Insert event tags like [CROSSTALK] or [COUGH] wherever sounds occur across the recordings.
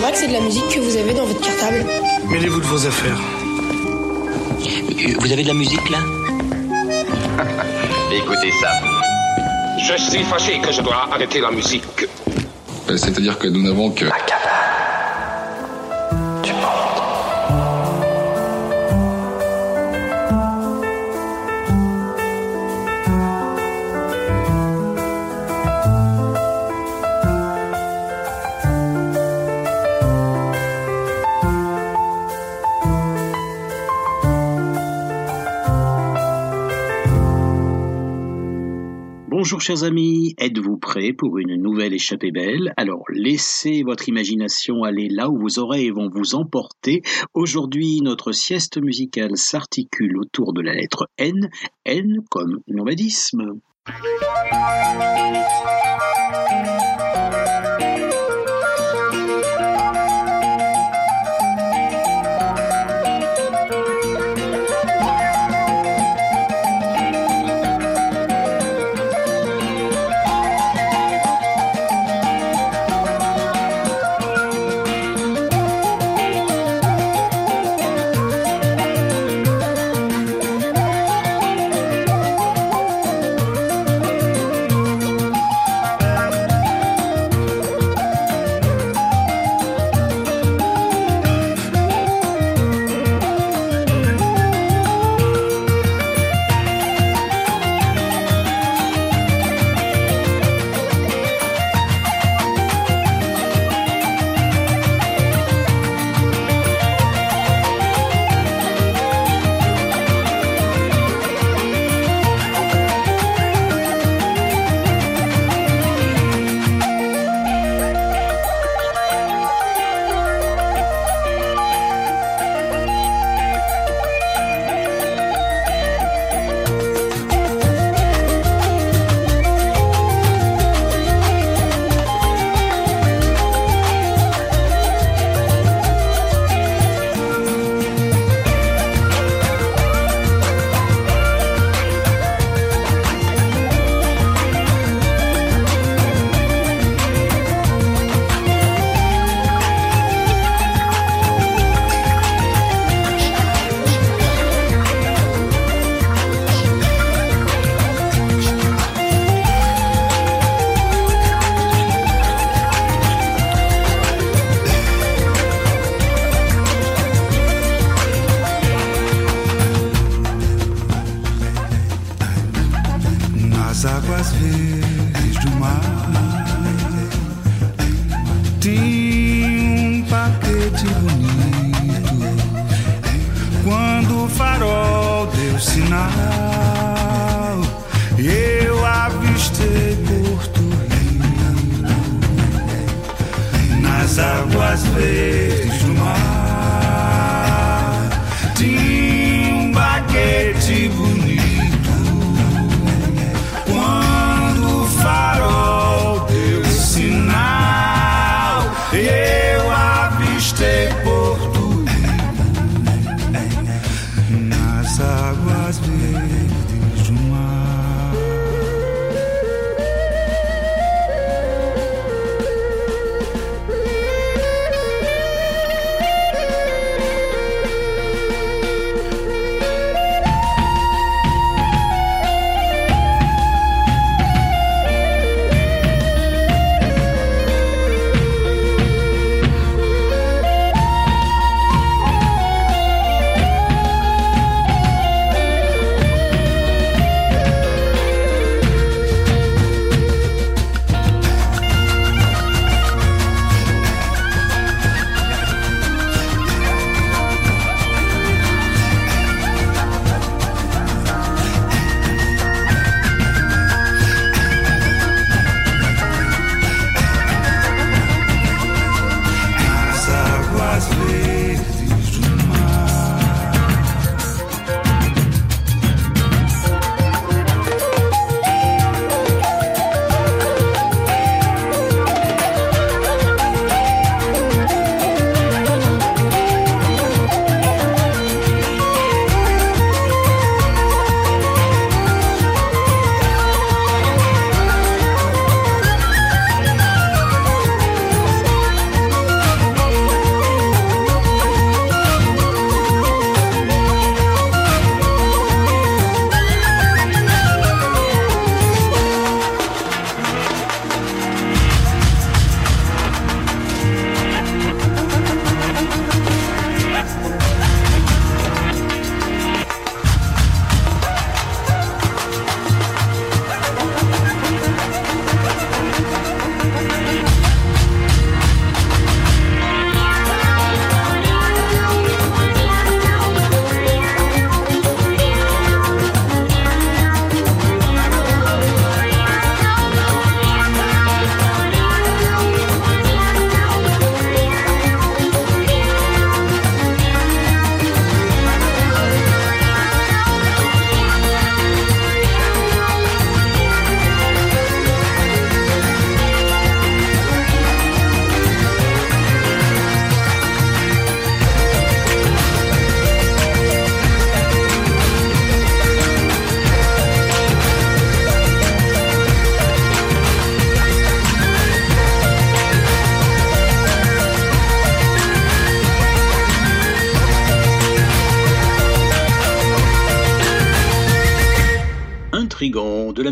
C'est vrai que c'est de la musique que vous avez dans votre cartable Mêlez-vous de vos affaires. Vous avez de la musique là [LAUGHS] Écoutez ça. Je suis fâché que je dois arrêter la musique. Euh, C'est-à-dire que nous n'avons que... Bonjour chers amis, êtes-vous prêts pour une nouvelle échappée belle? Alors laissez votre imagination aller là où vos oreilles vont vous emporter. Aujourd'hui, notre sieste musicale s'articule autour de la lettre N, N comme nomadisme. Sinal Eu avistei Porto Rico Nas águas verdes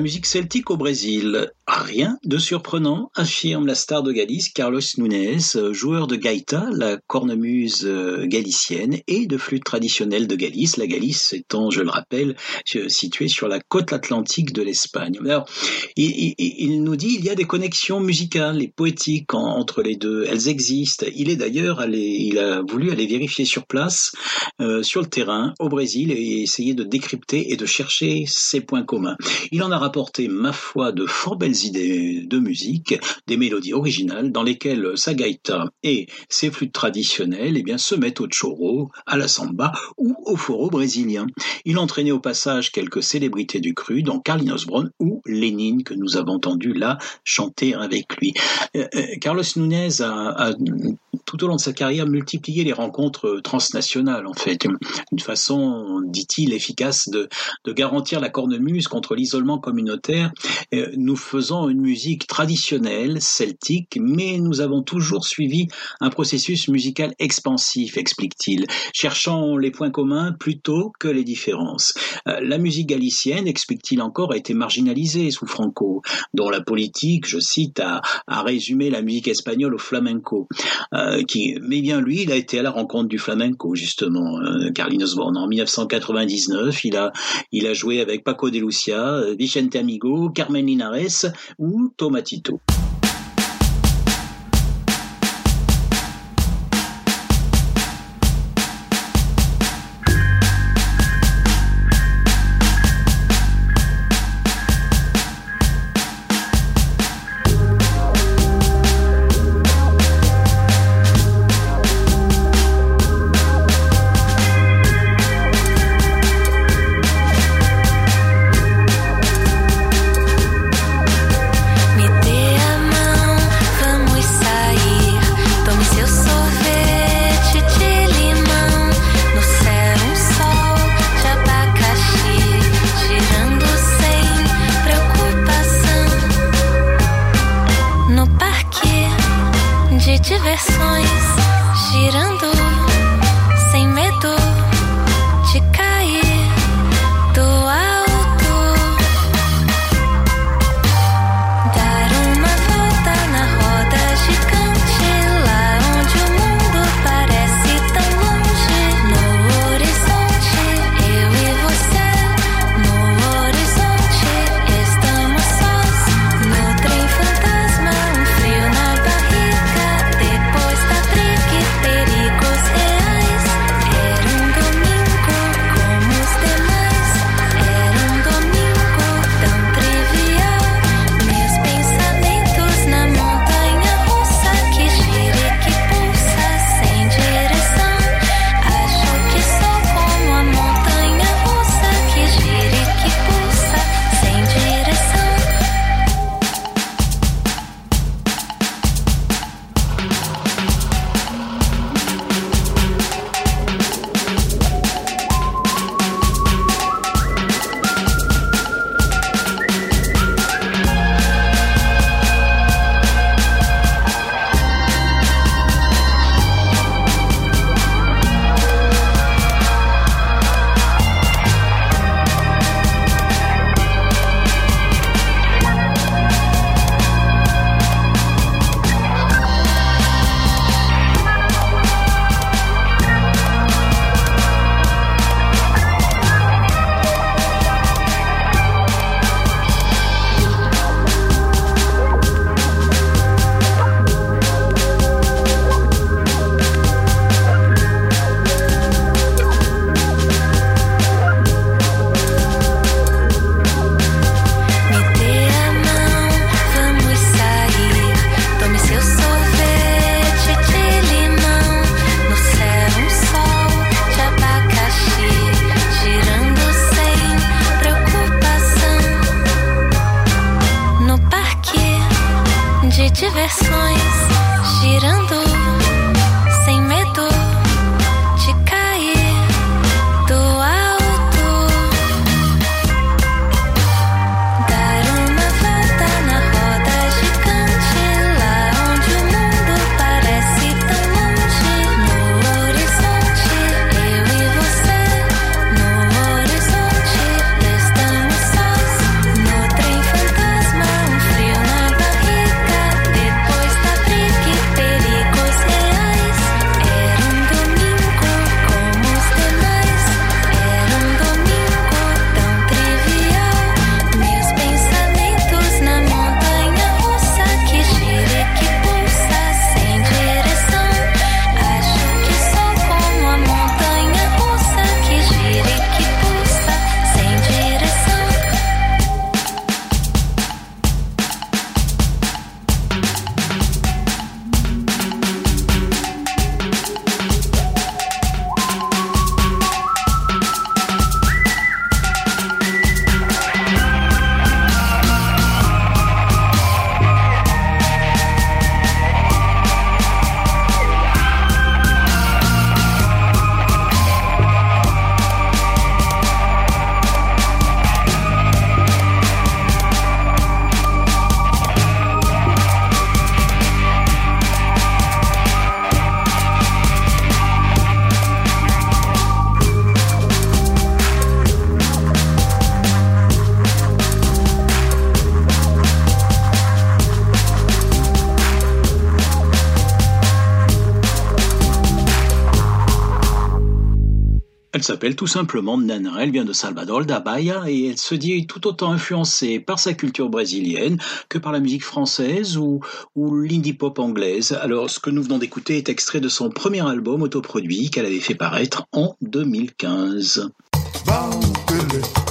musique celtique au Brésil. De surprenant, affirme la star de Galice, Carlos Nunes, joueur de gaita, la cornemuse euh, galicienne, et de flûte traditionnelle de Galice, la Galice étant, je le rappelle, située sur la côte atlantique de l'Espagne. Alors, il, nous dit il y a des connexions musicales et poétiques entre les deux, elles existent. Il est d'ailleurs allé, il a voulu aller vérifier sur place, euh, sur le terrain, au Brésil, et essayer de décrypter et de chercher ces points communs. Il en a rapporté, ma foi, de fort belles idées de musique, des mélodies originales dans lesquelles sa gaita et ses flûtes traditionnelles eh bien, se mettent au choro, à la samba ou au foro brésilien. Il entraînait au passage quelques célébrités du cru, dont Carlinhos Brown ou Lénine, que nous avons entendu là chanter avec lui. Euh, euh, Carlos Nunez a, tout au long de sa carrière multiplié les rencontres transnationales, en fait. Une façon, dit-il, efficace de, de garantir la cornemuse contre l'isolement communautaire. Euh, nous faisons une musique traditionnelle, celtique, mais nous avons toujours suivi un processus musical expansif, explique-t-il, cherchant les points communs plutôt que les différences. Euh, la musique galicienne, explique-t-il encore, a été marginalisée sous Franco, dont la politique, je cite, a, résumé la musique espagnole au flamenco. Euh, qui, mais bien lui, il a été à la rencontre du flamenco, justement, Carlinhos Born. En 1999, il a, il a joué avec Paco de Lucia, Vicente Amigo, Carmen Linares ou Tomatito. S'appelle tout simplement Nana, elle vient de Salvador da Bahia et elle se dit tout autant influencée par sa culture brésilienne que par la musique française ou, l'indie pop anglaise. Alors ce que nous venons d'écouter est extrait de son premier album autoproduit qu'elle avait fait paraître en 2015. le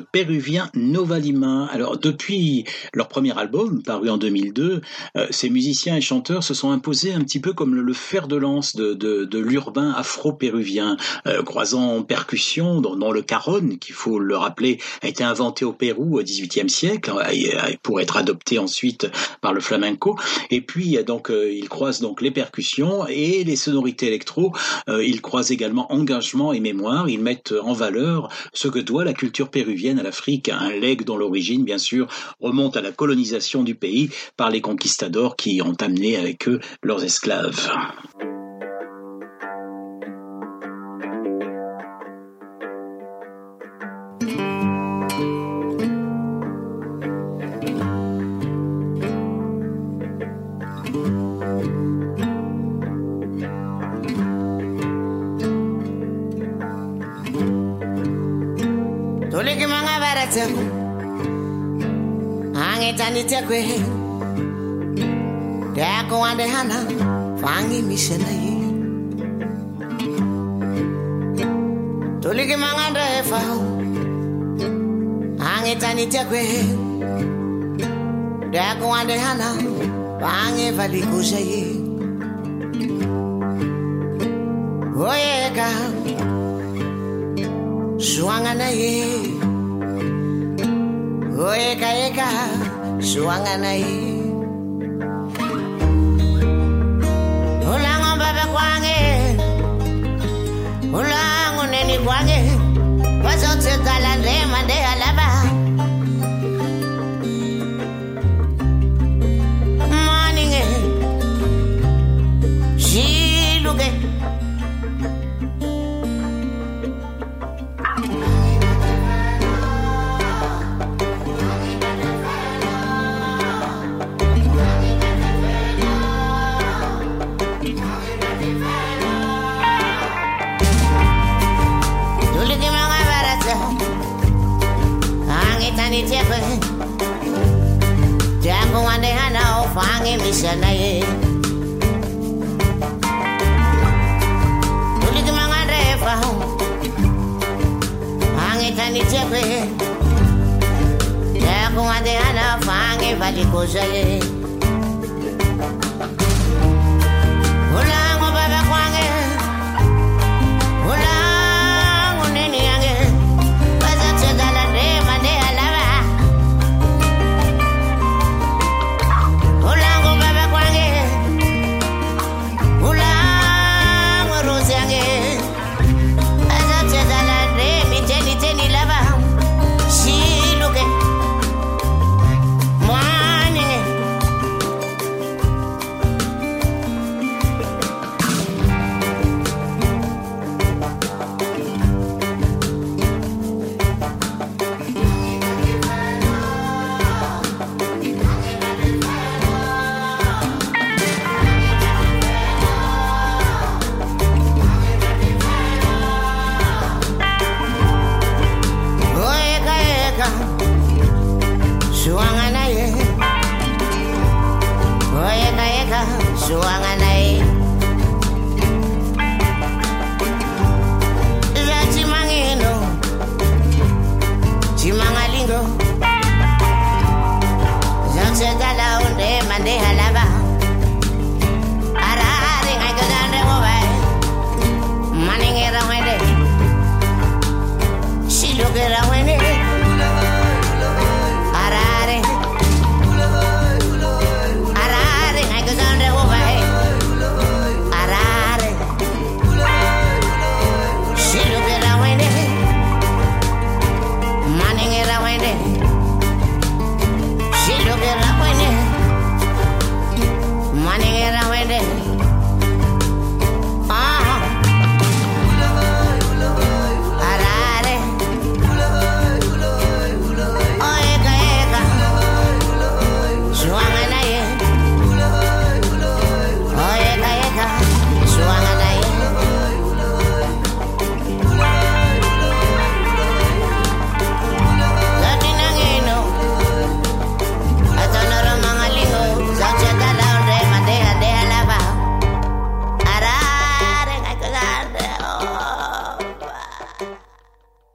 péruvien Nova Lima. Alors depuis leur premier album paru en 2002, euh, ces musiciens et chanteurs se sont imposés un petit peu comme le, fer de lance de, de, de l'urbain afro-péruvien, euh, croisant percussion dans, le caron, qu'il faut le rappeler, a été inventé au Pérou au XVIIIe siècle euh, pour être adopté ensuite par le flamenco. Et puis donc ils croisent donc les percussions et les sonorités électro. ils croisent également engagement et mémoire. Ils mettent en valeur ce que doit la culture péruvienne à l'Afrique, un legs dont l'origine, bien sûr, remonte à la colonisation du pays par les conquistadors qui ont amené avec eux leurs esclaves. niteko angeta nitekwe teko ande hana fangi mishena ye toliki manganda efa angeta nitekwe teko wande hana fangi valikusha Oye ka, Joana na ye Oyeka eka, eka suanganai ulang baba kwange. Ulang uneni kwange we missionary. Tulit mga refa ho, pangitan ni Jeffrey. Kaya kung ade hanap, pangibalik.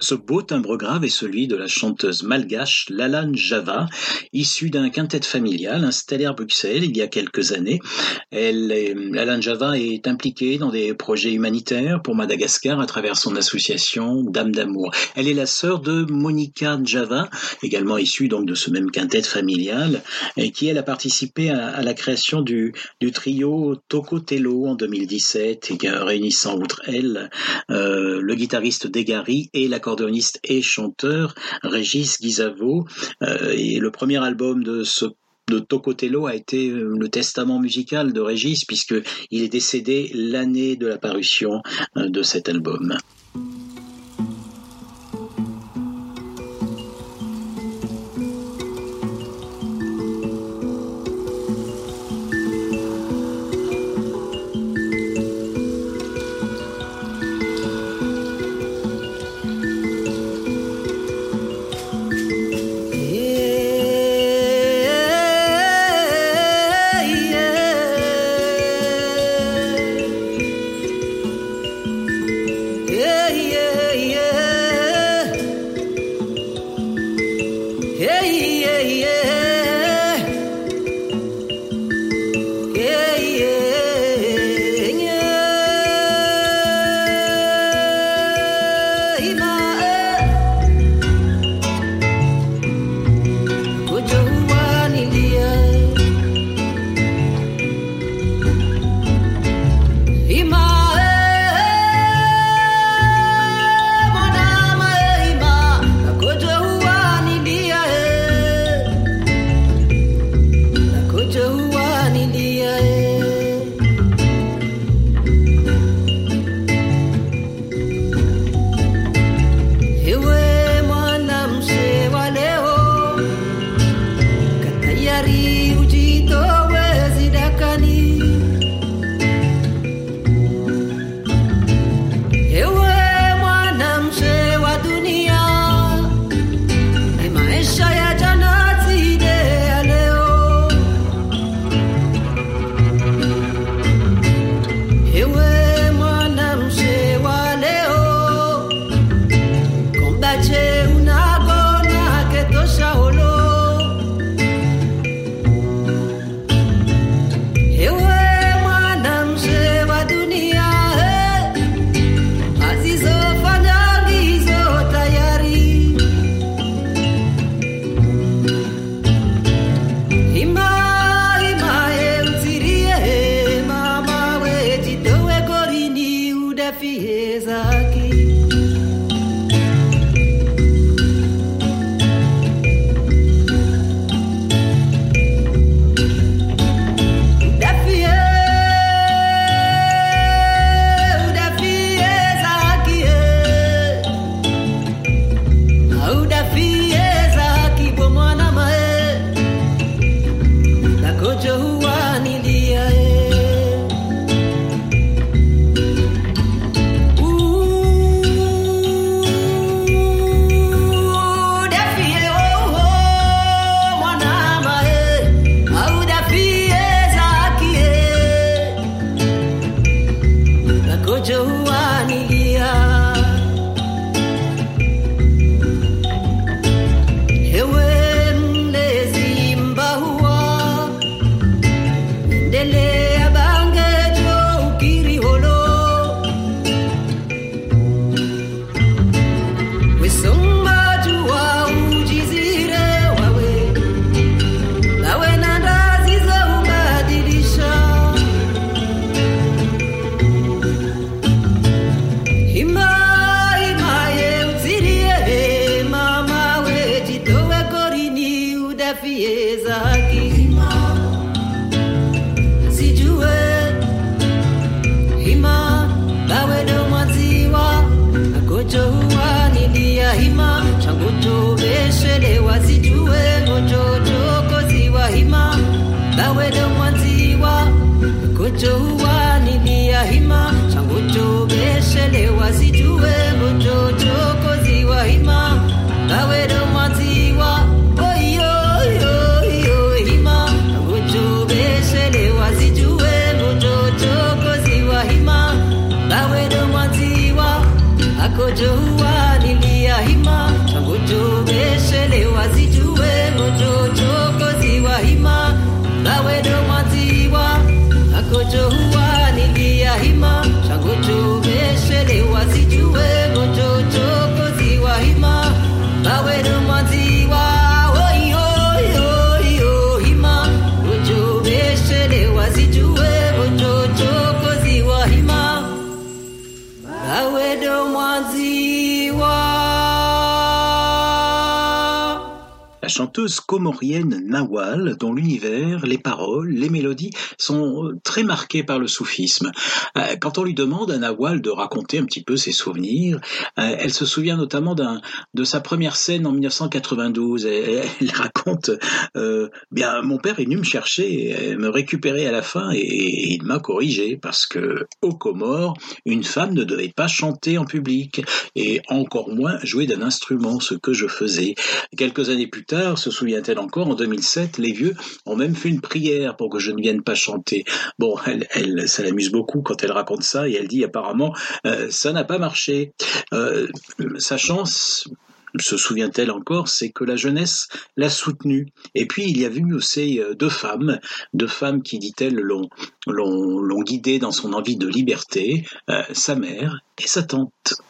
Ce beau timbre grave est celui de la chanteuse malgache Lalan Java, issue d'un quintet familial installé à Bruxelles il y a quelques années. Elle Lalan Java est impliquée dans des projets humanitaires pour Madagascar à travers son association Dame d'amour. Elle est la sœur de Monica Java, également issue donc de ce même quintet familial, qui elle a participé à, la création du, trio Tokotelo en 2017, et réunissant outre elle euh, le guitariste Degari et l'accordéoniste et chanteur Régis Guizavo. Euh, et le premier album de de Tocotello a été euh, le testament musical de Régis puisque il est décédé l'année de la parution euh, de cet album. do I chanteuse comorienne Nawal, dont l'univers, les paroles, les mélodies sont très marqués par le soufisme. Euh, Quand on lui demande à Nawal de raconter un petit peu ses souvenirs, euh, elle se souvient notamment de sa première scène en 1992. Elle, raconte euh, bien mon père est venu me chercher, me récupérer à la fin et, et il m'a corrigé parce que aux Comores, une femme ne devait pas chanter en public et encore moins jouer d'un instrument, ce que je faisais. Quelques années plus tard, se souvient-elle encore, en 2007, les vieux ont même fait une prière pour que je ne vienne pas chanter. Bon, elle, ça l'amuse beaucoup quand elle raconte ça et elle dit apparemment euh, ça n'a pas marché. Euh, sa chance, se souvient-elle encore, c'est que la jeunesse l'a soutenue. Et puis il y a eu aussi euh, deux femmes, deux femmes qui, dit-elle, l'ont, l'ont, l'ont guidé dans son envie de liberté, sa mère et sa tante.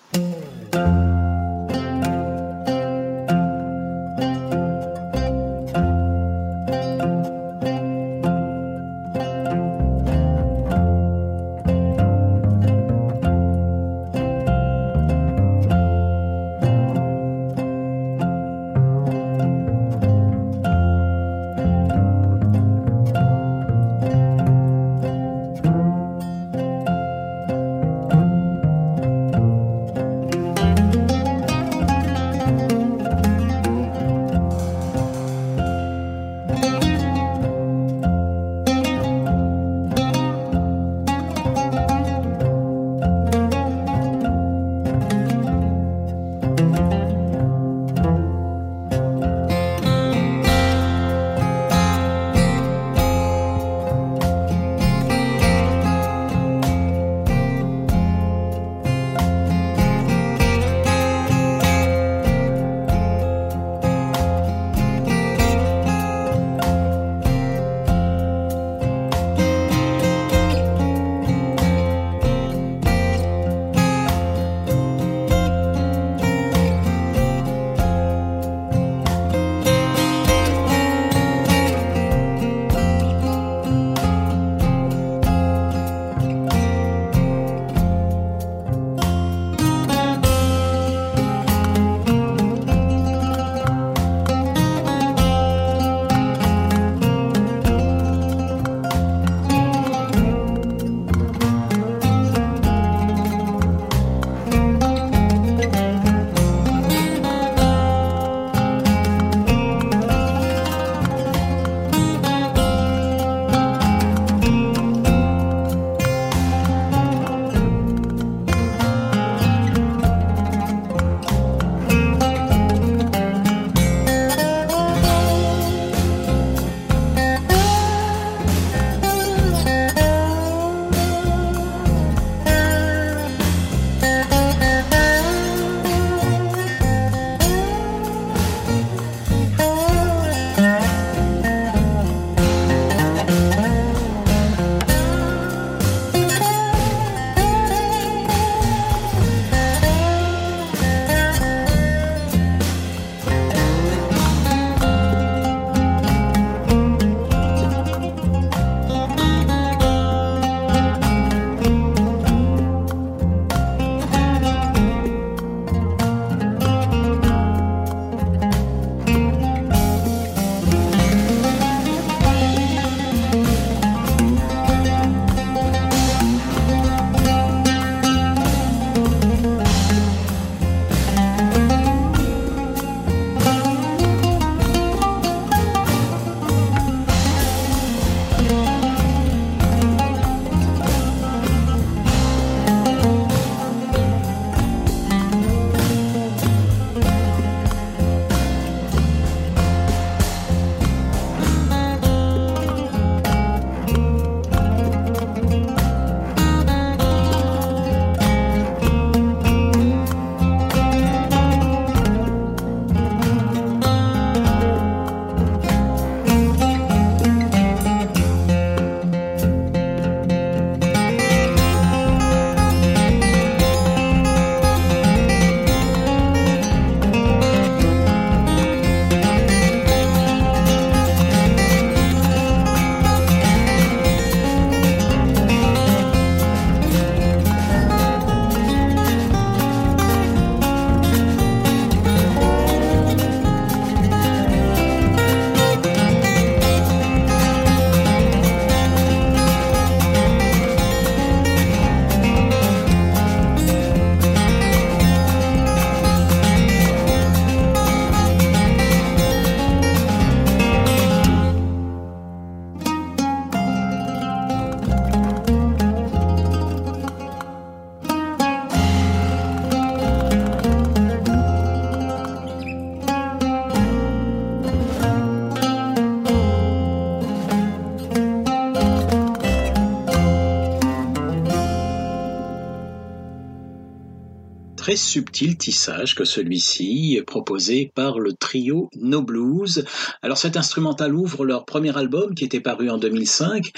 Subtil tissage que celui-ci, proposé par le trio No Blues. Alors cet instrumental ouvre leur premier album qui était paru en 2005,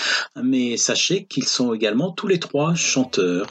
mais sachez qu'ils sont également tous les trois chanteurs.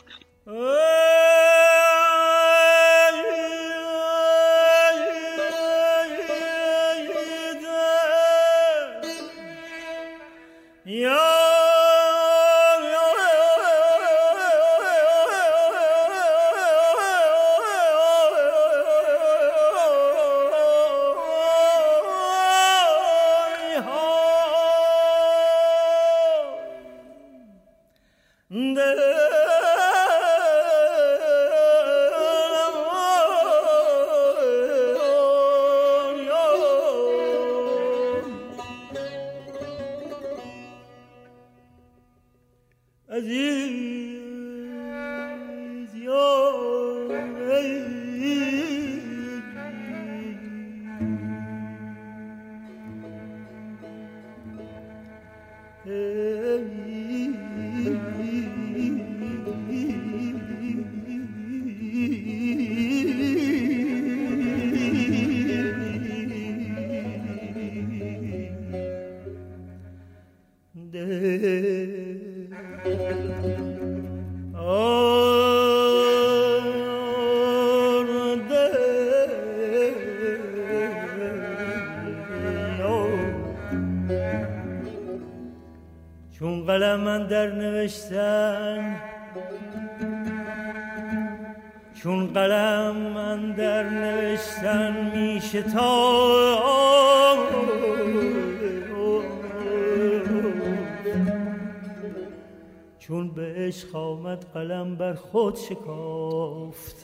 خود شکافت.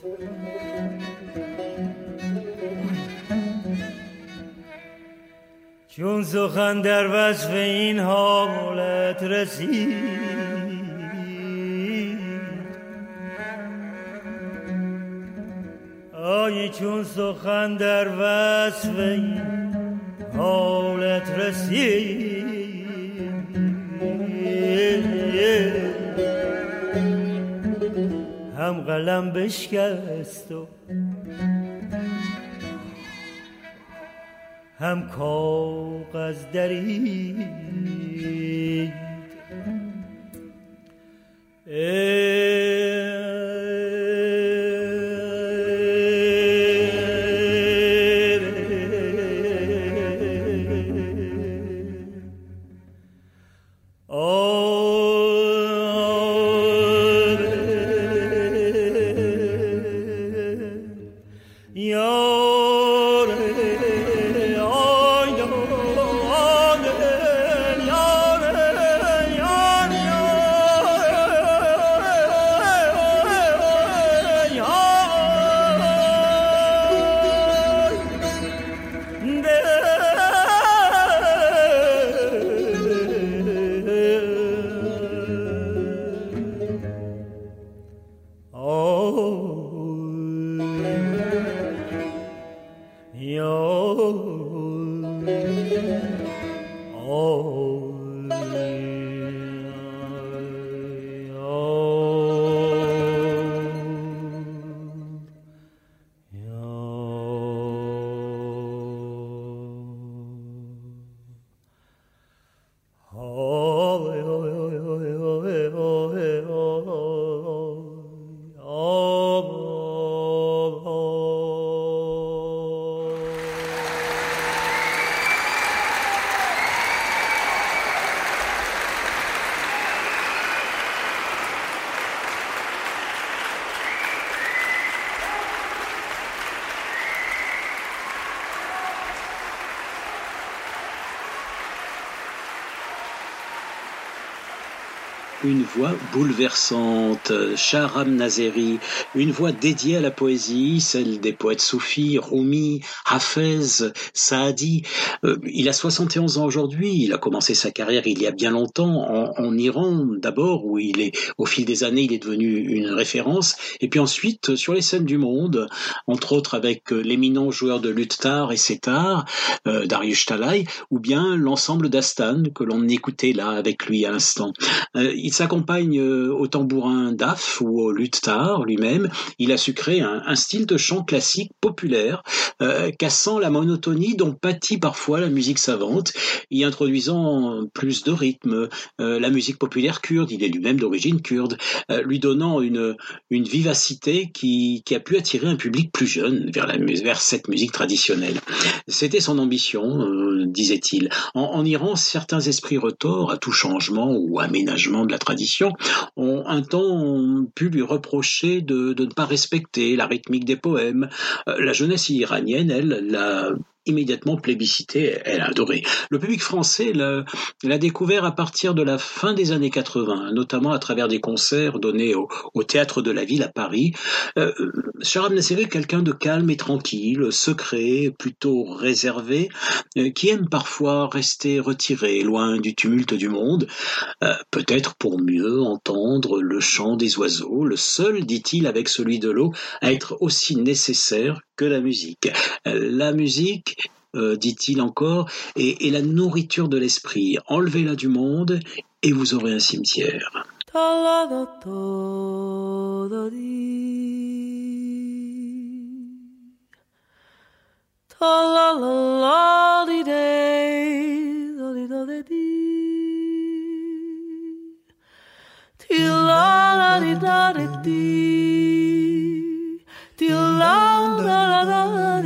چون سخن در وصف این حالت رسید آی چون سخن در وصف این قلم بشکست و هم کاغذ درید. Une voix bouleversante, Shahram Nazeri, une voix dédiée à la poésie, celle des poètes soufis, Rumi, Hafez, Saadi. Euh, il a 71 ans aujourd'hui, il a commencé sa carrière il y a bien longtemps en, Iran d'abord, où il est, au fil des années, il est devenu une référence, et puis ensuite sur les scènes du monde, entre autres avec euh, l'éminent joueur de luthtar et setar, euh, Darius Talay, ou bien l'ensemble d'Astan que l'on écoutait là avec lui à l'instant. Euh, il s'accompagne au tambourin d'Af ou au luthtar lui-même. Il a su créer un, style de chant classique populaire, cassant la monotonie dont pâtit parfois la musique savante, y introduisant plus de rythme. la musique populaire kurde, il est lui-même d'origine kurde, lui donnant une, vivacité qui, a pu attirer un public plus jeune vers, cette musique traditionnelle. C'était son ambition, euh, disait-il. En, Iran, certains esprits retors à tout changement ou aménagement de la tradition ont un temps pu lui reprocher de, de ne pas respecter la rythmique des poèmes. Euh, la jeunesse iranienne, elle, l'a immédiatement plébiscité, elle a adoré. Le public français l'a découvert à partir de la fin des années 80, notamment à travers des concerts donnés au, Théâtre de la Ville à Paris. Euh, Sharab est quelqu'un de calme et tranquille, secret, plutôt réservé, euh, qui aime parfois rester retiré, loin du tumulte du monde, euh, peut-être pour mieux entendre le chant des oiseaux, le seul, dit-il avec celui de l'eau, à être aussi nécessaire que la musique. Euh, la musique, euh, dit-il encore, est, la nourriture de l'esprit. Enlevez-la du monde et vous aurez un cimetière.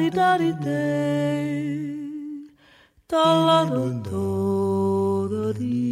Da di de da la do do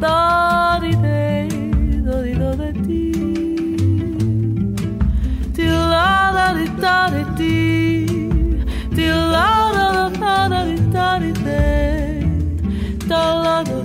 da di de do di do de ti ti la da di da de ti ti la da da da di da di de da la da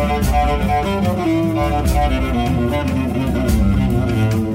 Thank you.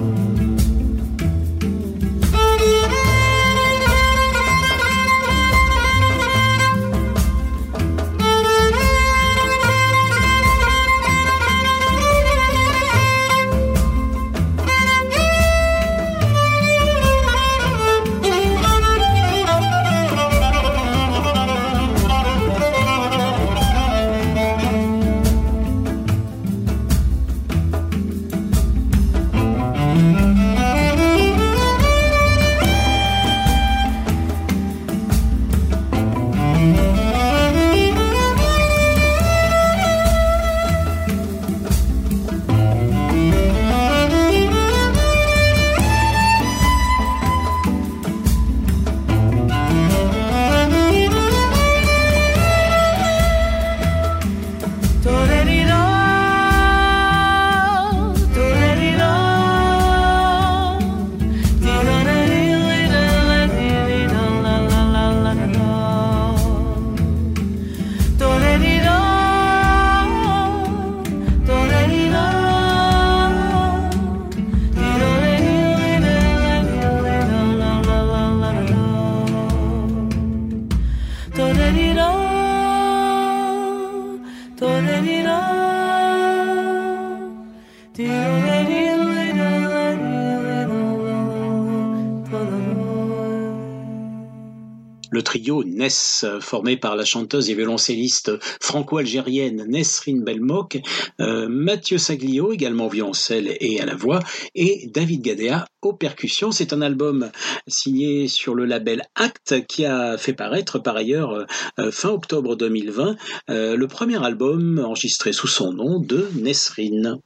Formé par la chanteuse et violoncelliste franco-algérienne Nesrine Belmok, euh, Mathieu Saglio, également violoncelle et à la voix, et David Gadea aux percussions. C'est un album signé sur le label Act qui a fait paraître par ailleurs euh, euh, fin octobre 2020 le premier album enregistré sous son nom de Nesrine.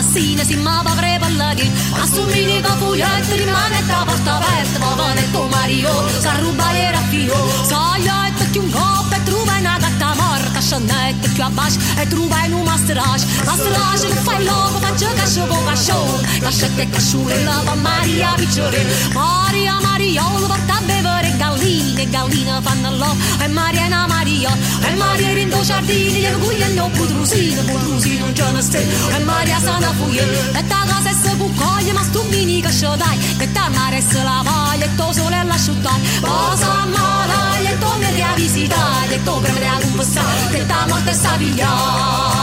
masina sinna pagre palladi assumini capuglietto rimane da porta aperta ma va nel tuo mario sa rubare raffio sa io e tutti un coppa e truva in agatta apaixonat cât eu apași et trubai numai săraș La săraș îl fai loc, face ca și o ca și Ca și te cașule, lava Maria Biciore Maria, Maria, o lăva ta bevere Galine, galina, fană loc E Maria, na Maria Ai Maria, rindo jardini, el guie, no, pudruzină Pudruzină, în ce năste Ai Maria, sana fuie Pe ta gase să bucă voglia ma tu mini cascio dai che t'ammare se la voglia e tu sole all'asciuttare posa ammalai e tu mi devi visitare e tu prendi me devi che che t'amorte la pigliare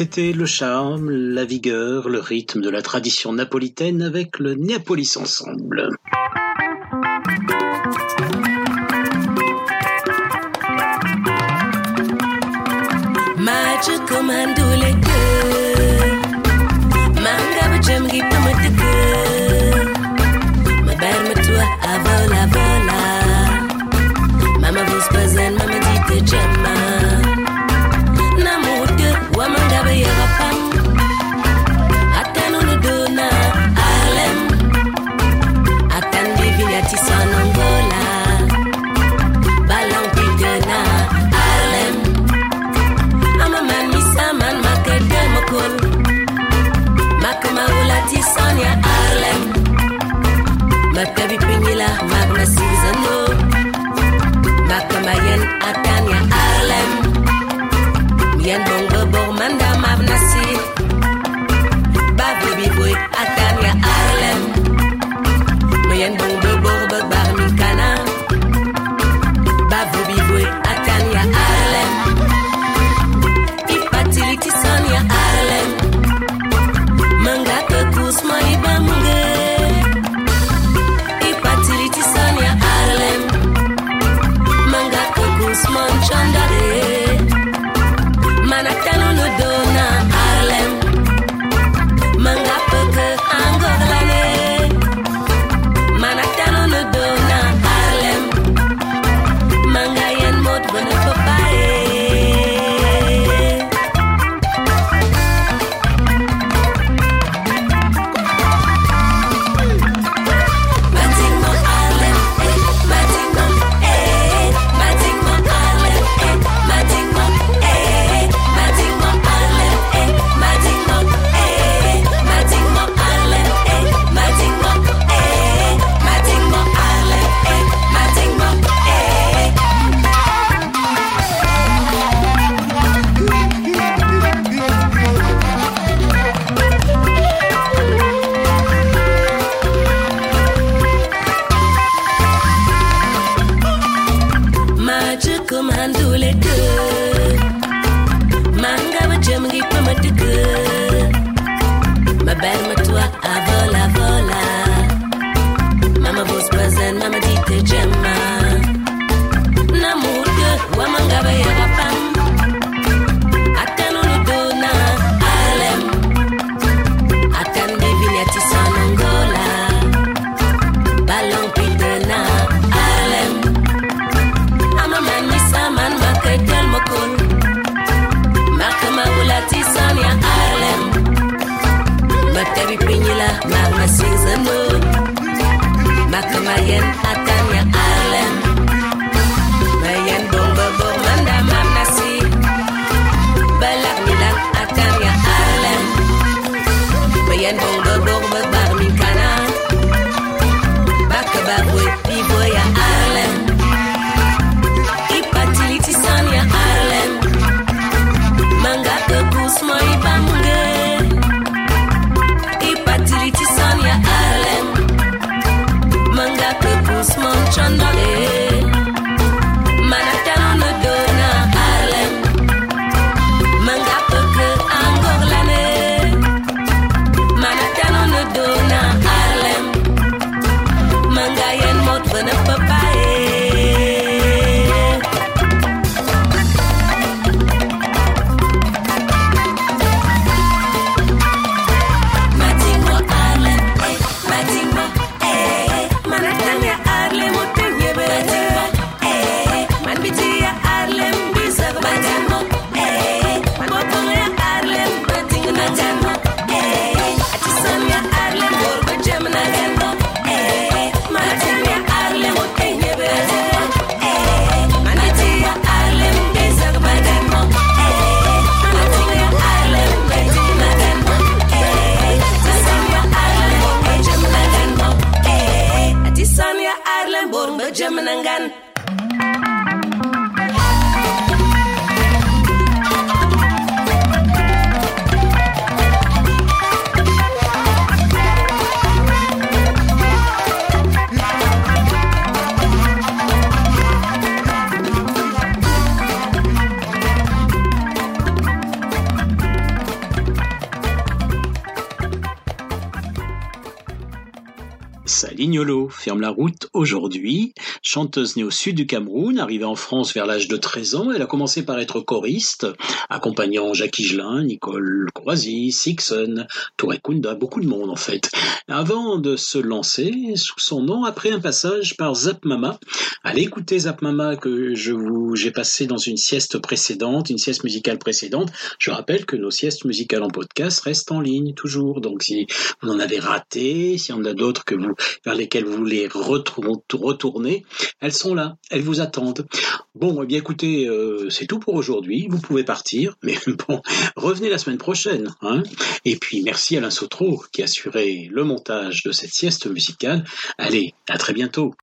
C'était le charme, la vigueur, le rythme de la tradition napolitaine avec le Neapolis Ensemble. Ferme la route aujourd'hui chanteuse née au sud du Cameroun, arrivée en France vers l'âge de 13 ans. Elle a commencé par être choriste, accompagnant Jacques Higelin, Nicole Croisy, Sixon, Touré Kunda, beaucoup de monde en fait. Avant de se lancer sous son nom, après un passage par Zap Mama. Allez écouter Zap Mama que je vous, j'ai passé dans une sieste précédente, une sieste musicale précédente. Je rappelle que nos siestes musicales en podcast restent en ligne toujours. Donc si vous en avez raté, s'il y en a d'autres que vous, vers lesquelles vous voulez retourner, elles sont là, elles vous attendent. Bon, eh bien écoutez, euh, c'est tout pour aujourd'hui. Vous pouvez partir, [LAUGHS] mais bon, revenez la semaine prochaine. Hein Et puis merci Alain Sautreau qui a assuré le montage de cette sieste musicale. Allez, à très bientôt.